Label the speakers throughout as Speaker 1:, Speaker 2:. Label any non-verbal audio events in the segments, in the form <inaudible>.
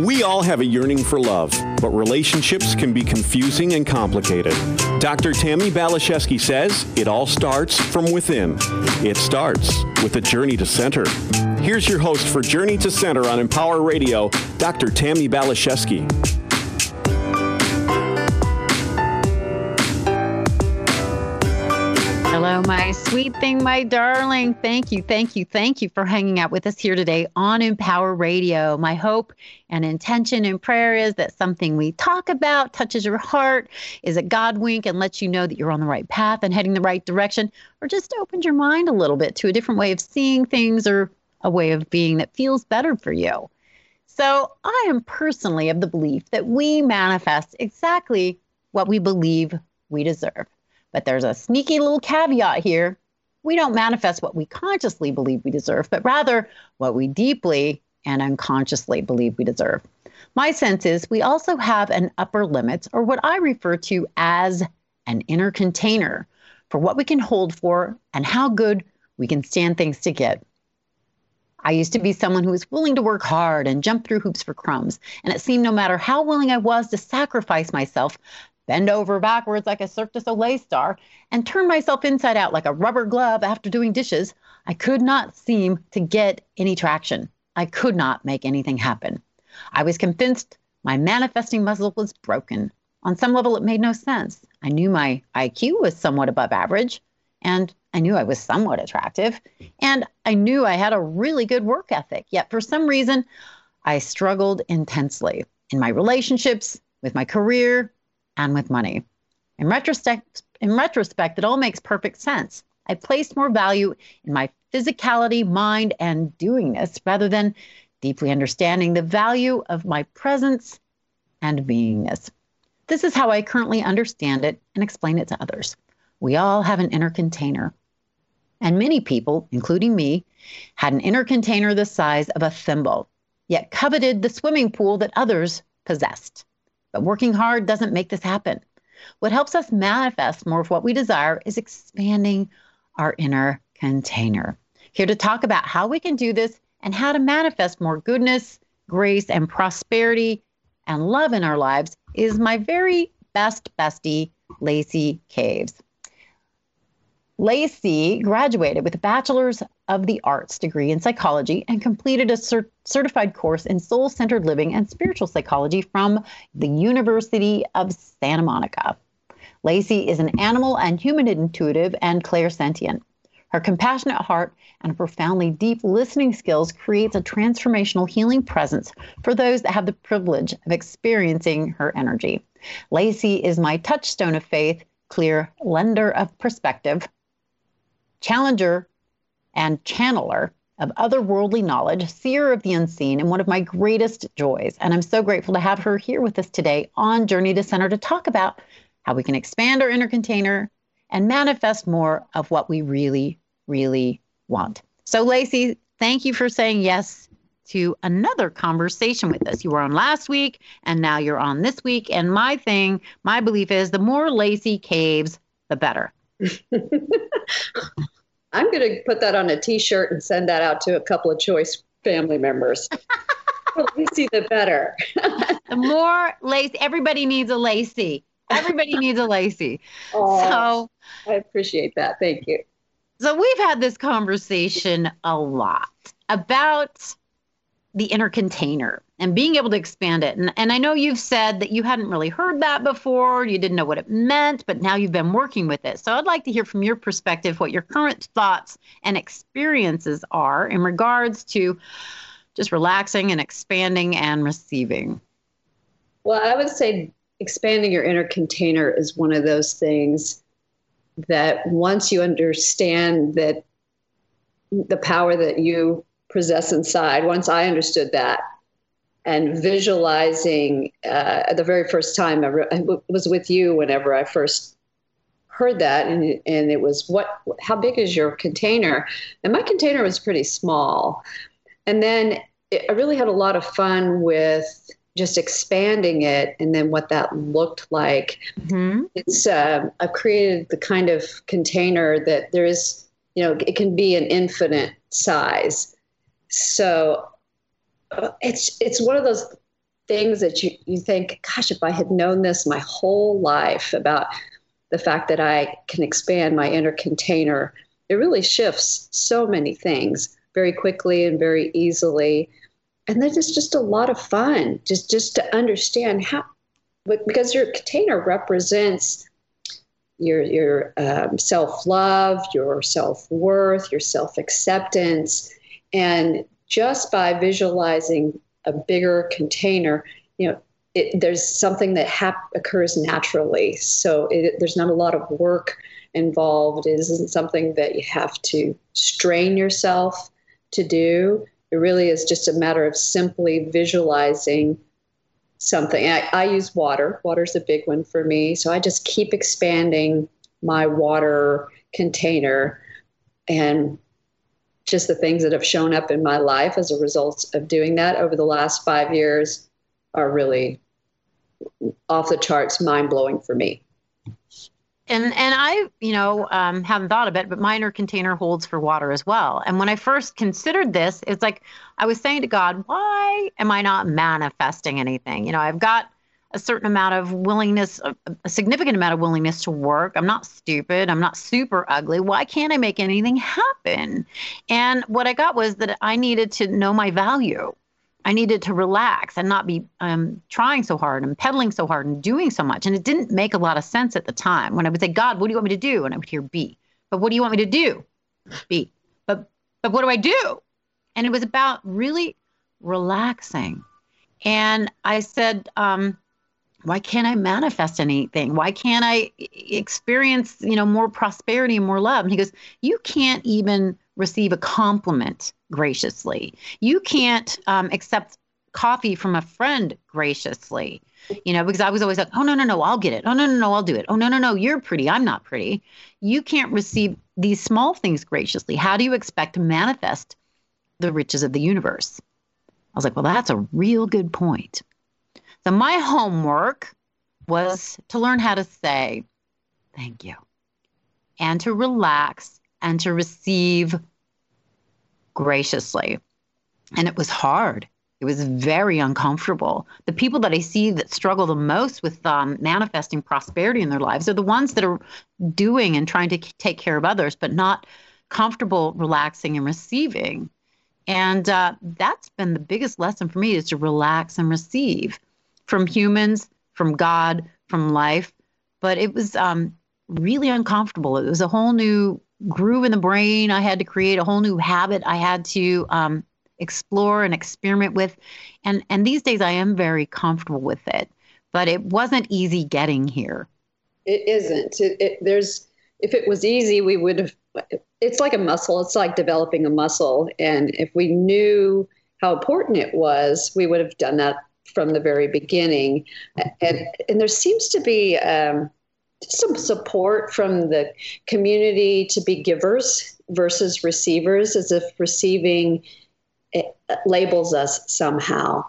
Speaker 1: We all have a yearning for love, but relationships can be confusing and complicated. Dr. Tammi Baliszewski says it all starts from within. It starts with a journey to center. Here's your host for Journey to Center on Empower Radio, Dr. Tammi
Speaker 2: Baliszewski. My sweet thing, my darling. Thank you, thank you, thank you for hanging out with us here today on Empower Radio. My hope and intention and prayer is that something we talk about touches your heart, is a God wink and lets you know that you're on the right path and heading the right direction, or just opens your mind a little bit to a different way of seeing things or a way of being that feels better for you. So, I am personally of the belief that we manifest exactly what we believe we deserve. But there's a sneaky little caveat here. We don't manifest what we consciously believe we deserve, but rather what we deeply and unconsciously believe we deserve. My sense is we also have an upper limit, or what I refer to as an inner container, for what we can hold for and how good we can stand things to get. I used to be someone who was willing to work hard and jump through hoops for crumbs. And it seemed no matter how willing I was to sacrifice myself, bend over backwards like a Cirque du Soleil star, and turn myself inside out like a rubber glove after doing dishes, I could not seem to get any traction. I could not make anything happen. I was convinced my manifesting muscle was broken. On some level, it made no sense. I knew my IQ was somewhat above average, and I knew I was somewhat attractive, and I knew I had a really good work ethic. Yet, for some reason, I struggled intensely in my relationships, with my career, and with money. In retrospect, in retrospect, it all makes perfect sense. I placed more value in my physicality, mind, and doingness rather than deeply understanding the value of my presence and beingness. This is how I currently understand it and explain it to others. We all have an inner container. And many people, including me, had an inner container the size of a thimble, yet coveted the swimming pool that others possessed. But working hard doesn't make this happen. What helps us manifest more of what we desire is expanding our inner container. Here to talk about how we can do this and how to manifest more goodness, grace, and prosperity and love in our lives is my very best bestie, Lacie Caves. Lacie graduated with a bachelor's of the arts degree in psychology and completed a cert- certified course in soul centered living and spiritual psychology from the University of Santa Monica. Lacie is an animal and human intuitive and clairsentient. Her compassionate heart and profoundly deep listening skills creates a transformational healing presence for those that have the privilege of experiencing her energy. Lacie is my touchstone of faith, clear lender of perspective, challenger and channeler of otherworldly knowledge, seer of the unseen, and one of my greatest joys. And I'm so grateful to have her here with us today on Journey to Center to talk about how we can expand our inner container and manifest more of what we really, really want. So, Lacie, thank you for saying yes to another conversation with us. You were on last week, and now you're on this week. And my thing, my belief is the more Lacie caves, the better. <laughs>
Speaker 3: I'm going to put that on a T-shirt and send that out to a couple of choice family members. <laughs> Lacie, the better. <laughs>
Speaker 2: the more lace, everybody needs a Lacie. Everybody needs a Lacie. Oh,
Speaker 3: so I appreciate that. Thank you.
Speaker 2: So we've had this conversation a lot about the inner container and being able to expand it. And, and I know you've said that you hadn't really heard that before, you didn't know what it meant, but now you've been working with it. So I'd like to hear from your perspective what your current thoughts and experiences are in regards to just relaxing and expanding and receiving.
Speaker 3: Well, I would say expanding your inner container is one of those things that once you understand that the power that you possess inside. Once I understood that and visualizing uh, the very first time I, re- I w- was with you whenever I first heard that and, and it was what how big is your container? And my container was pretty small. And then it, i really had a lot of fun with just expanding it and then what that looked like. Mm-hmm. it's uh, i've created the kind of container that there is you know it can be an infinite size. So it's it's one of those things that you, you think, gosh, if I had known this my whole life about the fact that I can expand my inner container, it really shifts so many things very quickly and very easily. And then it's just a lot of fun, just just to understand how, because your container represents your your um, self love, your self worth, your self acceptance, and just by visualizing a bigger container, you know, it, there's something that hap- occurs naturally. So it, there's not a lot of work involved. It isn't something that you have to strain yourself to do. It really is just a matter of simply visualizing something. I, I use water. Water's a big one for me. So I just keep expanding my water container and just the things that have shown up in my life as a result of doing that over the last five years are really off the charts, mind blowing for me.
Speaker 2: And and I, you know, um, haven't thought of it, but my inner container holds for water as well. And when I first considered this, it's like I was saying to God, why am I not manifesting anything? You know, I've got a certain amount of willingness, a significant amount of willingness to work. I'm not stupid. I'm not super ugly. Why can't I make anything happen? And what I got was that I needed to know my value. I needed to relax and not be um, trying so hard and pedaling so hard and doing so much. And it didn't make a lot of sense at the time when I would say, God, what do you want me to do? And I would hear B. But what do you want me to do? B. But but what do I do? And it was about really relaxing. And I said, um, why can't I manifest anything? Why can't I experience, you know, more prosperity and more love? And he goes, you can't even receive a compliment graciously. You can't um, accept coffee from a friend graciously, you know, because I was always like, oh, no, no, no, I'll get it. Oh, no, no, no, I'll do it. Oh, no, no, no, you're pretty. I'm not pretty. You can't receive these small things graciously. How do you expect to manifest the riches of the universe? I was like, well, that's a real good point. So my homework was to learn how to say thank you and to relax and to receive graciously. And it was hard. It was very uncomfortable. The people that I see that struggle the most with um, manifesting prosperity in their lives are the ones that are doing and trying to take care of others, but not comfortable relaxing and receiving. And uh, that's been the biggest lesson for me is to relax and receive from humans, from God, from life. But it was um, really uncomfortable. It was a whole new groove in the brain. I had to create a whole new habit. I had to um, explore and experiment with, and and these days I am very comfortable with it. But it wasn't easy getting here.
Speaker 3: It isn't. It, it, there's if it was easy, we would have. It's like a muscle. It's like developing a muscle, and if we knew how important it was, we would have done that from the very beginning. And, and there seems to be um, some support from the community to be givers versus receivers, as if receiving eh, labels us somehow.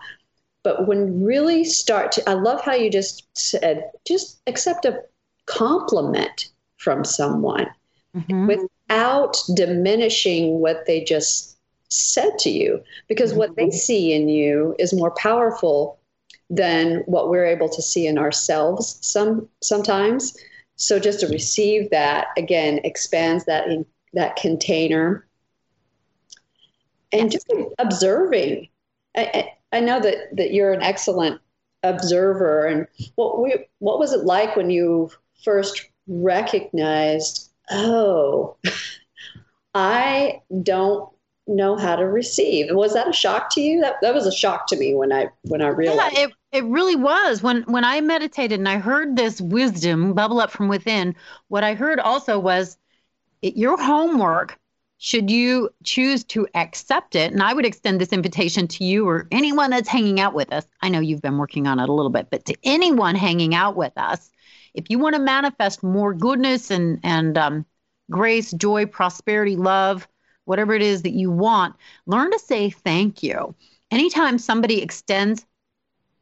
Speaker 3: But when really start to, I love how you just said, just accept a compliment from someone mm-hmm. without diminishing what they just said to you because what they mm-hmm. see in you is more powerful than what we're able to see in ourselves some sometimes. So just to receive that again expands that in that container. And just observing. I, I know that that you're an excellent observer. And what we what was it like when you first recognized oh <laughs> i don't know how to receive. Was that a shock to you? That that was a shock to me when I when I realized.
Speaker 2: Yeah, it it really was. When when I meditated and I heard this wisdom bubble up from within, what I heard also was it, your homework should you choose to accept it and i would extend this invitation to you or anyone that's hanging out with us i know you've been working on it a little bit but to anyone hanging out with us if you want to manifest more goodness and and um, grace joy prosperity love whatever it is that you want, learn to say thank you. Anytime somebody extends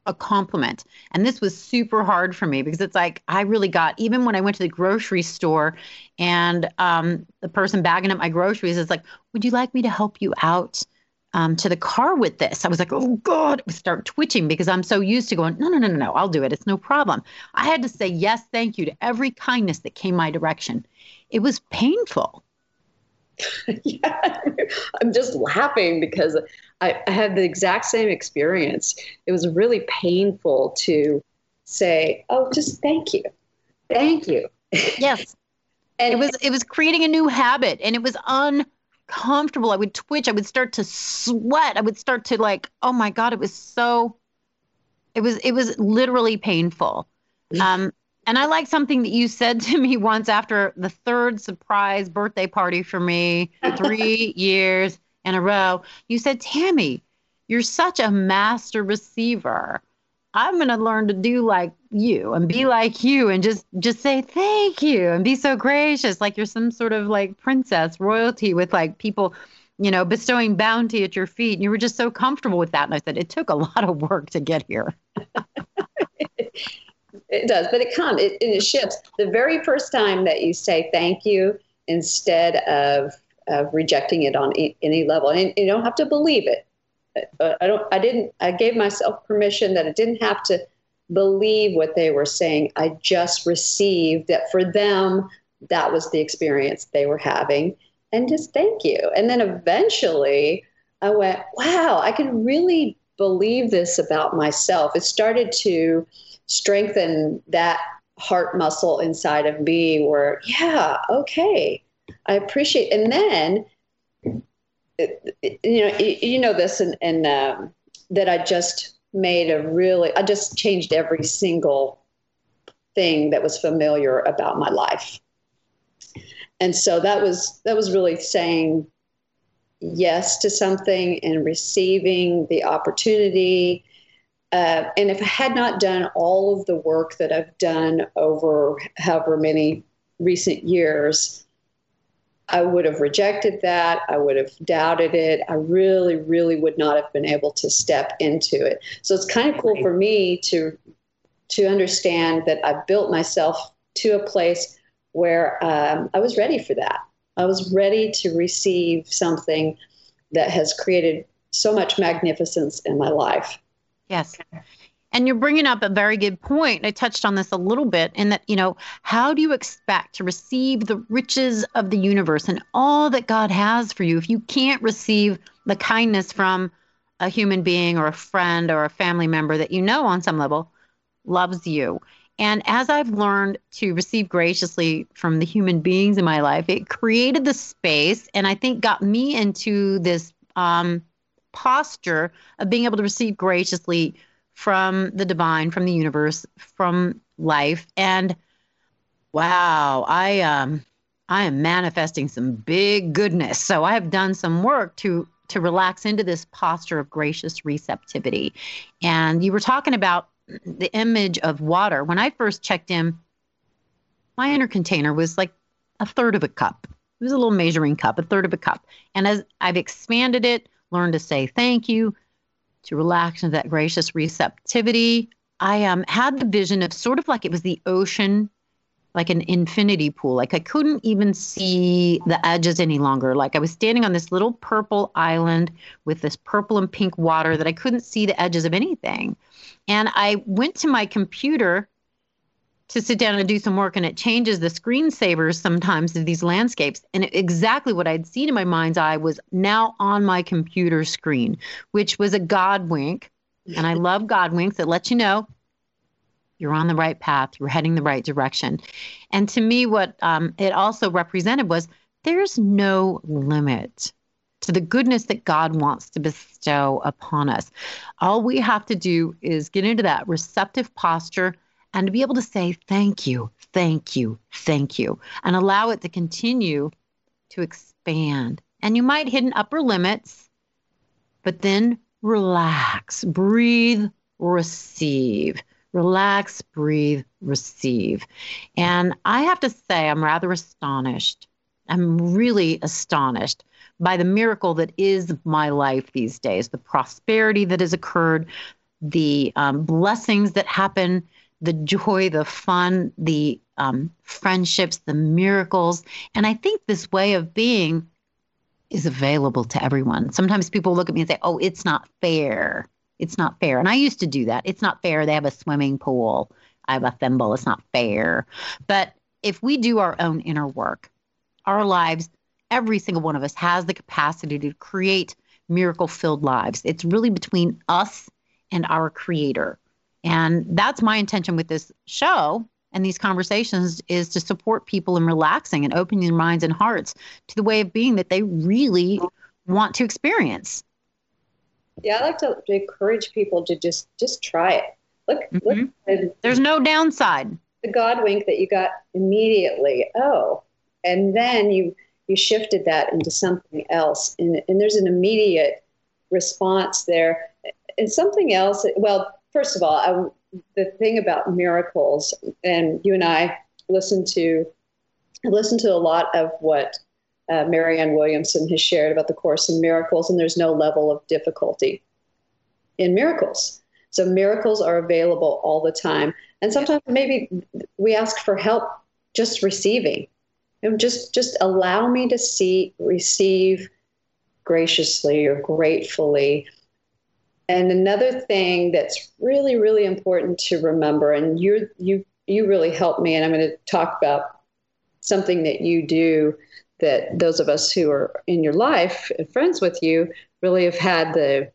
Speaker 2: a compliment, and this was super hard for me because it's like I really got, even when I went to the grocery store and um, the person bagging up my groceries is like, Would you like me to help you out? um, to the car with this. I was like, oh God, I start twitching because I'm so used to going, no, no, no, no, no, I'll do it. It's no problem. I had to say yes, thank you to every kindness that came my direction. It was painful. <laughs>
Speaker 3: yeah, I'm just laughing because I, I had the exact same experience. It was really painful to say, oh, just thank you. Thank you.
Speaker 2: Yes. <laughs> and it was it was creating a new habit and it was un comfortable. I would twitch. I would start to sweat. I would start to like, oh my God, it was so, it was, it was literally painful. Um, and I like something that you said to me once after the third surprise birthday party for me, <laughs> three years in a row. You said, Tammi, you're such a master receiver. I'm going to learn to do like you and be like you and just just say thank you and be so gracious like you're some sort of like princess royalty with like people you know bestowing bounty at your feet and you were just so comfortable with that and I said it took a lot of work to get here. <laughs>
Speaker 3: it does, but it comes it, it shifts. The very first time that you say thank you instead of of rejecting it on any level and you don't have to believe it I don't, I didn't, I gave myself permission that it didn't have to believe what they were saying. I just received that for them, that was the experience they were having. And just thank you. And then eventually I went, wow, I can really believe this about myself. It started to strengthen that heart muscle inside of me where, yeah, okay, I appreciate. And then you know, you know this, and, and um, that I just made a really, I just changed every single thing that was familiar about my life. And so that was that was really saying yes to something and receiving the opportunity. Uh, and if I had not done all of the work that I've done over however many recent years, I would have rejected that. I would have doubted it. I really, really would not have been able to step into it. So it's kind of cool for me to to understand that I built myself to a place where um, I was ready for that. I was ready to receive something that has created so much magnificence in my life.
Speaker 2: Yes. And you're bringing up a very good point. I touched on this a little bit in that, you know, how do you expect to receive the riches of the universe and all that God has for you if you can't receive the kindness from a human being or a friend or a family member that you know on some level loves you? And as I've learned to receive graciously from the human beings in my life, it created the space and I think got me into this um, posture of being able to receive graciously from the divine, from the universe, from life. And wow, I um I am manifesting some big goodness. So I have done some work to to relax into this posture of gracious receptivity. And you were talking about the image of water. When I first checked in, my inner container was like a third of a cup. It was a little measuring cup, a third of a cup. And as I've expanded it, learned to say thank you, to relax into that gracious receptivity. I um, had the vision of sort of like it was the ocean, like an infinity pool. Like I couldn't even see the edges any longer. Like I was standing on this little purple island with this purple and pink water that I couldn't see the edges of anything. And I went to my computer to sit down and do some work and it changes the screensavers sometimes of these landscapes. And exactly what i'd seen in my mind's eye was now on my computer screen which was a god wink. And i love god winks that let you know you're on the right path you're heading the right direction. And to me what um, it also represented was there's no limit to the goodness that God wants to bestow upon us. All we have to do is get into that receptive posture and to be able to say thank you, thank you, thank you, and allow it to continue to expand. And you might hit an upper limits, but then relax, breathe, receive. Relax, breathe, receive. And I have to say, I'm rather astonished. I'm really astonished by the miracle that is my life these days, the prosperity that has occurred, the um, blessings that happen the joy, the fun, the um, friendships, the miracles. And I think this way of being is available to everyone. Sometimes people look at me and say, "Oh, it's not fair." It's not fair. And I used to do that. It's not fair. They have a swimming pool. I have a thimble. It's not fair. But if we do our own inner work, our lives, every single one of us has the capacity to create miracle filled lives. It's really between us and our creator. And that's my intention with this show and these conversations is to support people in relaxing and opening their minds and hearts to the way of being that they really want to experience.
Speaker 3: Yeah, I like to, to encourage people to just just try it. Look, mm-hmm.
Speaker 2: look there's no downside.
Speaker 3: The God wink that you got immediately. Oh, and then you you shifted that into something else, and and there's an immediate response there, and something else. Well, first of all, I, the thing about miracles, and you and I listen to listen to a lot of what uh, Marianne Williamson has shared about the Course in Miracles, and there's no level of difficulty in miracles. So miracles are available all the time, and sometimes maybe we ask for help just receiving, and just just allow me to see receive graciously or gratefully and another thing that's really, really important to remember, and you you you really helped me, and I'm going to talk about something that you do that those of us who are in your life, and friends with you, really have had the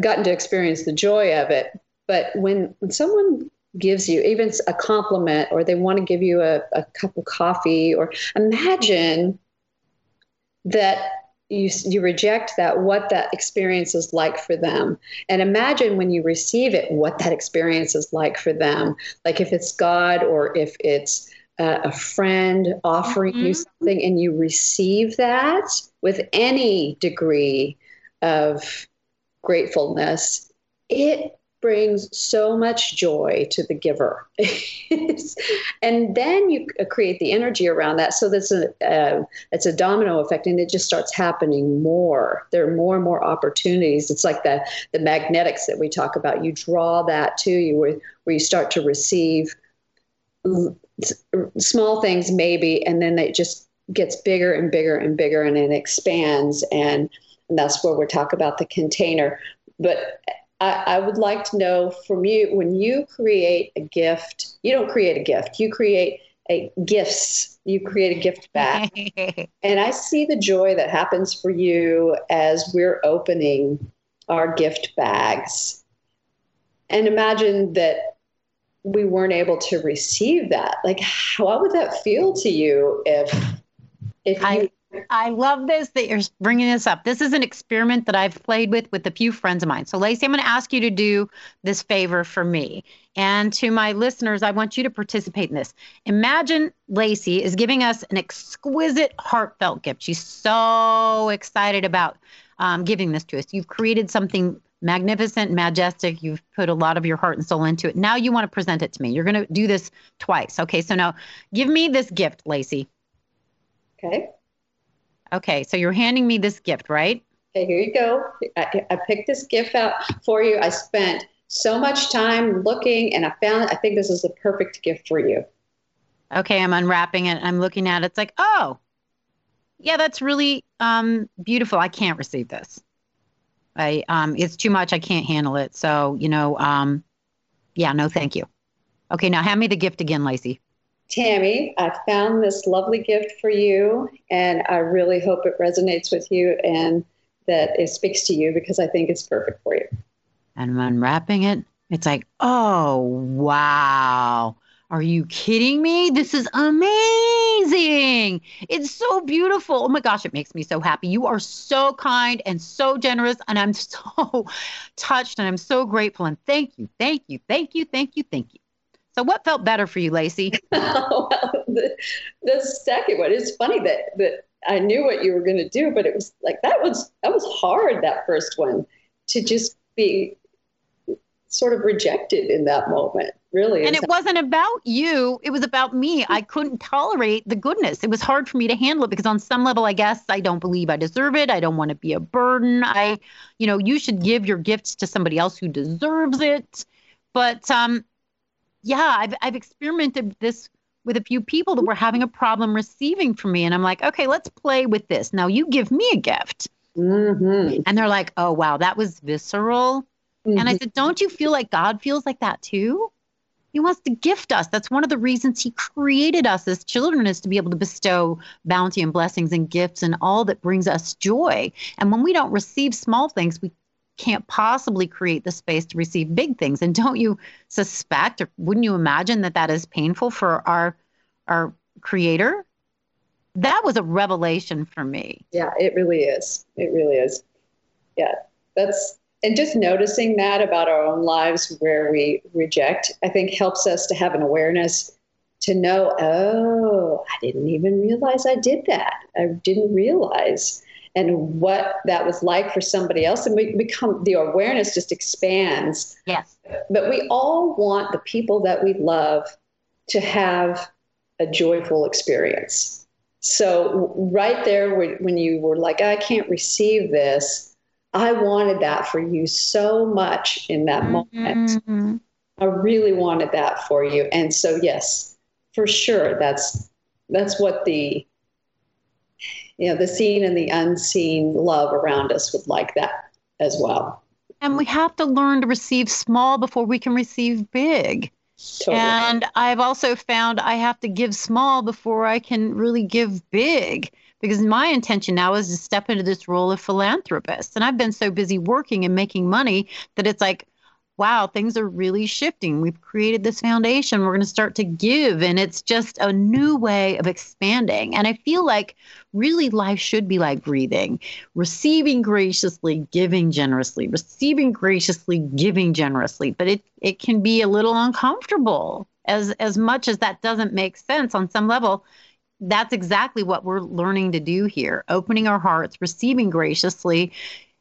Speaker 3: gotten to experience the joy of it. But when when someone gives you even a compliment or they want to give you a, a cup of coffee or imagine that you you reject that what that experience is like for them and imagine when you receive it what that experience is like for them like if it's god or if it's uh, a friend offering mm-hmm. you something and you receive that with any degree of gratefulness it brings so much joy to the giver. <laughs> and then you create the energy around that. So that's a, uh, it's a domino effect and it just starts happening more. There are more and more opportunities. It's like the, the magnetics that we talk about. You draw that to you where, where you start to receive small things maybe, and then it just gets bigger and bigger and bigger and it expands. And, and that's where we talk about the container. But I, I would like to know from you when you create a gift, you don't create a gift, you create a gifts you create a gift back. <laughs> And i see the joy that happens for you as we're opening our gift bags. And imagine that we weren't able to receive that. Like how would that feel to you if if you
Speaker 2: I, I love this that you're bringing this up. This is an experiment that I've played with with a few friends of mine. So, Lacie, I'm going to ask you to do this favor for me. And to my listeners, I want you to participate in this. Imagine Lacie is giving us an exquisite, heartfelt gift. She's so excited about um, giving this to us. You've created something magnificent, majestic. You've put a lot of your heart and soul into it. Now you want to present it to me. You're going to do this twice. Okay. So now give me this gift, Lacie.
Speaker 3: Okay.
Speaker 2: Okay, so you're handing me this gift, right?
Speaker 3: Okay, here you go. I, I picked this gift out for you. I spent so much time looking and I found I think this is the perfect gift for you.
Speaker 2: Okay, I'm unwrapping it. I'm looking at it. It's like, oh, yeah, that's really um, beautiful. I can't receive this. I um, it's too much. I can't handle it. So you know, um, yeah, no, thank you. Okay, now hand me the gift again, Lacie.
Speaker 3: Tammi, I found this lovely gift for you, and I really hope it resonates with you and that it speaks to you because I think it's perfect for you.
Speaker 2: And I'm unwrapping it. It's like, oh, wow. Are you kidding me? This is amazing. It's so beautiful. Oh my gosh, it makes me so happy. You are so kind and so generous. And I'm <laughs> so touched and I'm so grateful. And thank you, thank you, thank you, thank you, thank you. So, what felt better for you, Lacie? <laughs>
Speaker 3: well, the, the second one. It's funny that that I knew what you were going to do, but it was like that was that was hard. That first one to just be sort of rejected in that moment really
Speaker 2: and it wasn't about you it was about me i couldn't tolerate the goodness it was hard for me to handle it because on some level i guess i don't believe i deserve it i don't want to be a burden i you know you should give your gifts to somebody else who deserves it but um yeah, I've I've experimented this with a few people that were having a problem receiving from me. And I'm like, okay, let's play with this. Now you give me a gift. Mm-hmm. And they're like, oh, wow, that was visceral. Mm-hmm. And I mm-hmm. said, don't you feel like God feels like that too? He wants to gift us. That's one of the reasons he created us as children is to be able to bestow bounty and blessings and gifts and all that brings us joy. And when we don't receive small things, we can't possibly create the space to receive big things. And don't you suspect or wouldn't you imagine that that is painful for our our creator? That was a revelation for me.
Speaker 3: Yeah, it really is. It really is. Yeah. That's and just noticing that about our own lives where we reject, I think helps us to have an awareness to know, oh, I didn't even realize I did that. I didn't realize and what that was like for somebody else. And we become the awareness just expands.
Speaker 2: Yes.
Speaker 3: But we all want the people that we love to have a joyful experience. So, right there, when you were like, I can't receive this, I wanted that for you so much in that moment. Mm-hmm. I really wanted that for you. And so yes, for sure that's that's what the you know, the seen and the unseen love around us would like that as well.
Speaker 2: And we have to learn to receive small before we can receive big. Totally. And I've also found I have to give small before I can really give big because my intention now is to step into this role of philanthropist. And I've been so busy working and making money that it's like, wow, things are really shifting. We've created this foundation. We're going to start to give. And it's just a new way of expanding. And I feel like really life should be like breathing receiving graciously, giving generously, receiving graciously, giving generously. But it, it can be a little uncomfortable. As, as much as that doesn't make sense on some level, that's exactly what we're learning to do here opening our hearts, receiving graciously,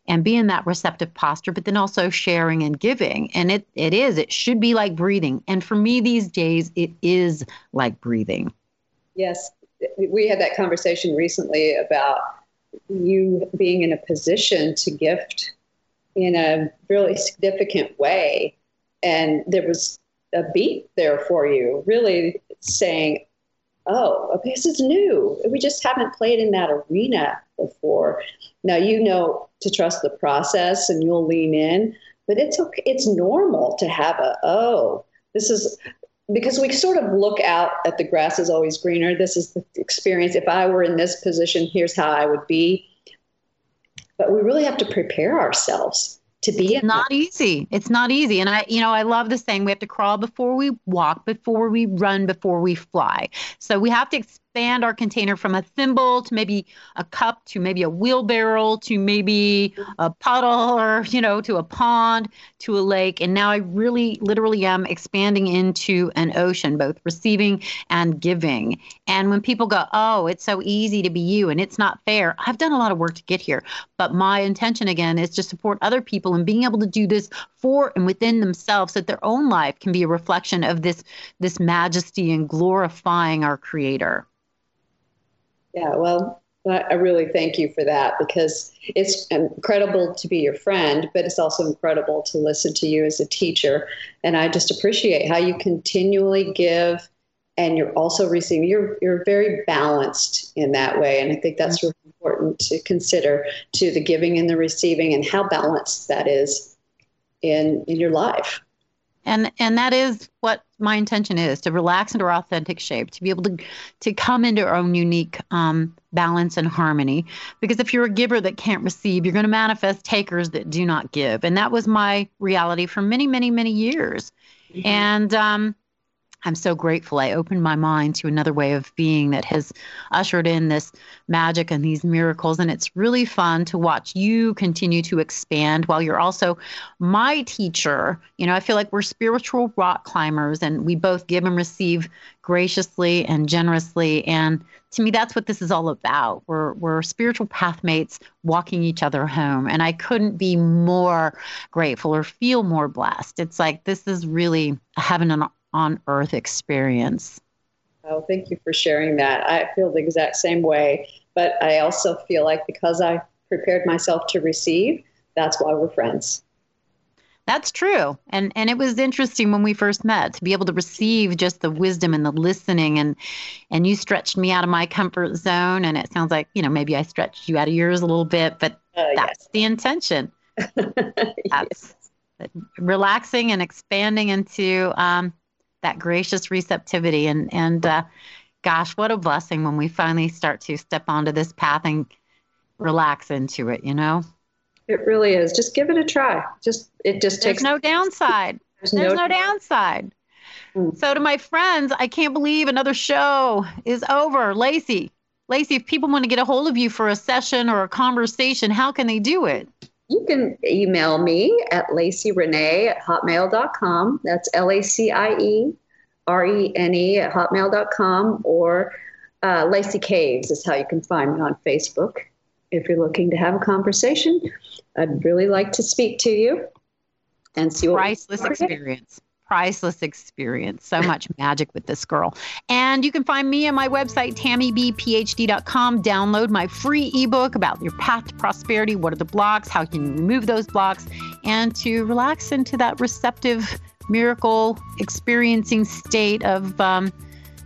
Speaker 2: and be in that receptive posture, but then also sharing and giving. And it, it is, it should be like breathing. And for me these days, it is like breathing.
Speaker 3: Yes. We had that conversation recently about you being in a position to gift in a really significant way. And there was a beat there for you, really saying, oh, okay, this is new. We just haven't played in that arena before. Now you know to trust the process and you'll lean in, but it's okay. It's normal to have a oh, this is because we sort of look out at the grass is always greener. This is the experience. If I were in this position, here's how I would be. But we really have to prepare ourselves to be
Speaker 2: it's not easy. It's not easy. And i you know i love the saying we have to crawl before we walk before we run before we fly. So we have to expand our container from a thimble to maybe a cup to maybe a wheelbarrow to maybe a puddle or you know to a pond to a lake. And now i really literally am expanding into an ocean both receiving and giving. And when people go oh it's so easy to be you and it's not fair i've done a lot of work to get here. But my intention again is to support other people and being able to do this for and within themselves so that their own life can be a reflection of this this majesty and glorifying our creator
Speaker 3: yeah, well, I really thank you for that because it's incredible to be your friend, but it's also incredible to listen to you as a teacher. And I just appreciate how you continually give and you're also receiving. You're, you're very balanced in that way. And I think that's really important to consider to the giving and the receiving and how balanced that is in, in your life
Speaker 2: and and that is what my intention is to relax into our authentic shape to be able to to come into our own unique um, balance and harmony. Because if you're a giver that can't receive you're going to manifest takers that do not give. And that was my reality for many many many years. Mm-hmm. and um, I'm so grateful I opened my mind to another way of being that has ushered in this magic and these miracles. And it's really fun to watch you continue to expand while you're also my teacher. You know, I feel like we're spiritual rock climbers and we both give and receive graciously and generously. And to me, that's what this is all about. We're, we're spiritual pathmates walking each other home. And I couldn't be more grateful or feel more blessed. It's like this is really heaven and on earth experience.
Speaker 3: Oh, thank you for sharing that. I feel the exact same way, but I also feel like because I prepared myself to receive, that's why we're friends.
Speaker 2: That's true. And and it was interesting when we first met to be able to receive just the wisdom and the listening and and you stretched me out of my comfort zone and it sounds like, you know, maybe I stretched you out of yours a little bit, but uh, that's yes. the intention. <laughs> that's yes. relaxing and expanding into um, that gracious receptivity and and uh, gosh, what a blessing when we finally start to step onto this path and relax into it, you know?
Speaker 3: It really is. Just give it a try. Just it just
Speaker 2: There's
Speaker 3: takes
Speaker 2: no downside. There's, <laughs> There's no, no, downside. Mm. So to my friends, I can't believe another show is over. Lacie, Lacie, if people want to get a hold of you for a session or a conversation, how can they do it?
Speaker 3: You can email me at Lacie Renee at hotmail.com. That's L A C I E R E N E at hotmail.com or uh, Lacie Caves is how you can find me on Facebook if you're looking to have a conversation, I'd really like to speak to you and see what
Speaker 2: priceless experience. Priceless experience. So much <laughs> magic with this girl. And you can find me on my website, tammybphd.com. Download my free ebook about your path to prosperity. What are the blocks? How can you remove those blocks? And to relax into that receptive, miracle experiencing state of um,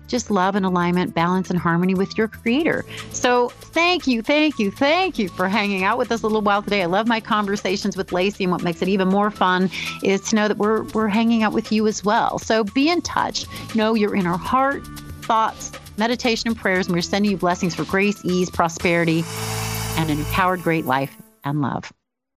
Speaker 2: just love and alignment, balance and harmony with your creator. So thank you, thank you, thank you for hanging out with us a little while today. I love my conversations with Lacie, and what makes it even more fun is to know that we're we're hanging out with you as well. So be in touch. Know your inner heart, thoughts, meditation, and prayers, and we're sending you blessings for grace, ease, prosperity, and an empowered great life and love.